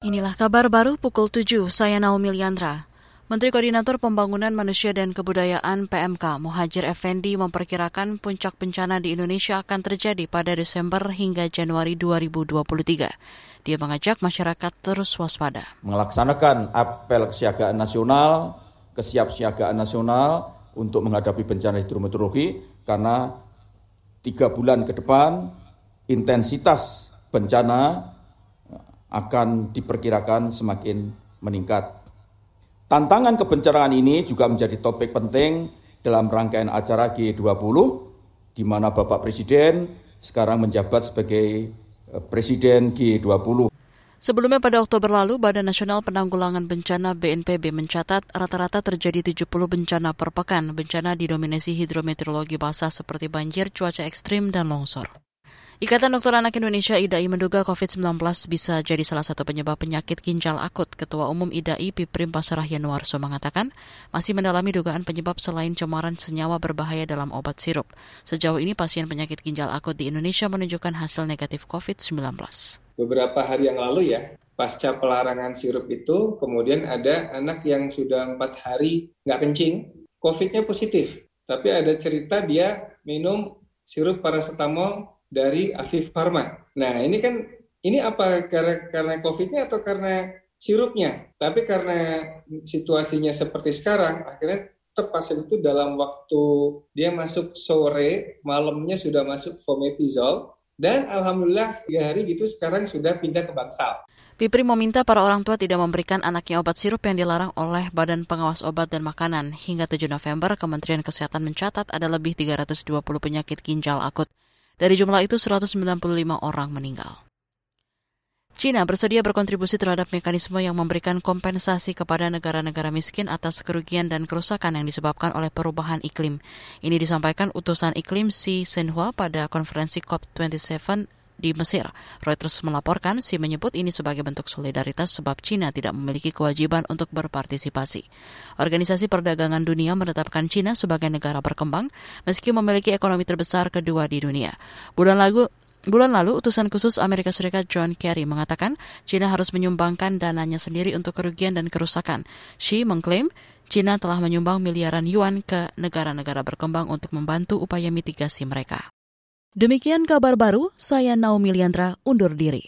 Inilah kabar baru pukul 7, saya Naomi Liandra. Menteri Koordinator Pembangunan Manusia dan Kebudayaan PMK Muhajir Effendi memperkirakan puncak bencana di Indonesia akan terjadi pada Desember hingga Januari 2023. Dia mengajak masyarakat terus waspada. Melaksanakan apel kesiagaan nasional, kesiapsiagaan nasional untuk menghadapi bencana hidrometeorologi karena tiga bulan ke depan intensitas bencana akan diperkirakan semakin meningkat. Tantangan kebencanaan ini juga menjadi topik penting dalam rangkaian acara G20 di mana Bapak Presiden sekarang menjabat sebagai eh, Presiden G20. Sebelumnya pada Oktober lalu, Badan Nasional Penanggulangan Bencana BNPB mencatat rata-rata terjadi 70 bencana per pekan. Bencana didominasi hidrometeorologi basah seperti banjir, cuaca ekstrim, dan longsor. Ikatan Dokter Anak Indonesia IDAI menduga COVID-19 bisa jadi salah satu penyebab penyakit ginjal akut. Ketua Umum IDAI Piprim Pasarah Yanuarso mengatakan masih mendalami dugaan penyebab selain cemaran senyawa berbahaya dalam obat sirup. Sejauh ini pasien penyakit ginjal akut di Indonesia menunjukkan hasil negatif COVID-19. Beberapa hari yang lalu ya, pasca pelarangan sirup itu, kemudian ada anak yang sudah empat hari nggak kencing, COVID-nya positif. Tapi ada cerita dia minum sirup paracetamol dari Afif Pharma. Nah, ini kan ini apa karena karena COVID-nya atau karena sirupnya? Tapi karena situasinya seperti sekarang, akhirnya tetap pasien itu dalam waktu dia masuk sore, malamnya sudah masuk fomepizol, dan alhamdulillah tiga hari gitu sekarang sudah pindah ke bangsal. Pipri meminta para orang tua tidak memberikan anaknya obat sirup yang dilarang oleh Badan Pengawas Obat dan Makanan. Hingga 7 November, Kementerian Kesehatan mencatat ada lebih 320 penyakit ginjal akut. Dari jumlah itu, 195 orang meninggal. China bersedia berkontribusi terhadap mekanisme yang memberikan kompensasi kepada negara-negara miskin atas kerugian dan kerusakan yang disebabkan oleh perubahan iklim. Ini disampaikan utusan iklim Xi Shenhua pada konferensi COP27 di Mesir. Reuters melaporkan si menyebut ini sebagai bentuk solidaritas sebab China tidak memiliki kewajiban untuk berpartisipasi. Organisasi Perdagangan Dunia menetapkan China sebagai negara berkembang meski memiliki ekonomi terbesar kedua di dunia. Bulan lalu Bulan lalu, utusan khusus Amerika Serikat John Kerry mengatakan China harus menyumbangkan dananya sendiri untuk kerugian dan kerusakan. Xi mengklaim China telah menyumbang miliaran yuan ke negara-negara berkembang untuk membantu upaya mitigasi mereka. Demikian kabar baru, saya Naomi Liandra undur diri.